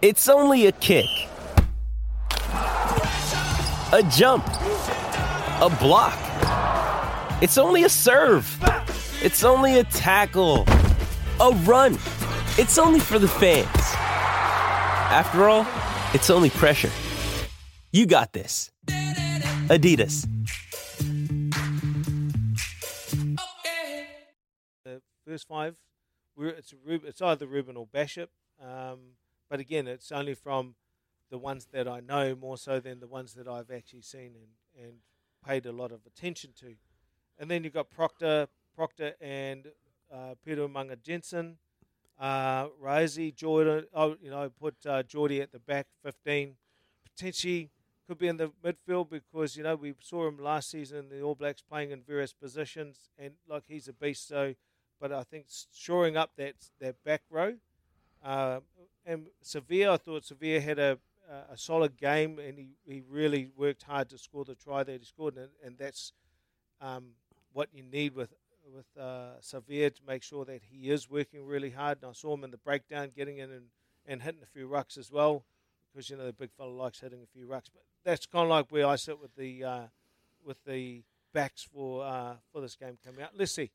It's only a kick, a jump, a block. It's only a serve. It's only a tackle, a run. It's only for the fans. After all, it's only pressure. You got this. Adidas. the first five, it's either Ruben or Bishop. Um, but again, it's only from the ones that I know more so than the ones that I've actually seen and, and paid a lot of attention to. And then you've got Proctor, Proctor and uh, Peter Umaga-Jensen, uh, Rosie, Jordan. Oh, you know, put uh, Jordie at the back, 15. Potentially could be in the midfield because, you know, we saw him last season the All Blacks playing in various positions and, like, he's a beast. So, but I think shoring up that, that back row. Uh, and Savea, I thought Savea had a, a solid game and he, he really worked hard to score the try that he scored. And, and that's um, what you need with with uh, Savea to make sure that he is working really hard. And I saw him in the breakdown getting in and, and hitting a few rucks as well because, you know, the big fella likes hitting a few rucks. But that's kind of like where I sit with the uh, with the backs for uh, for this game coming out. Let's see.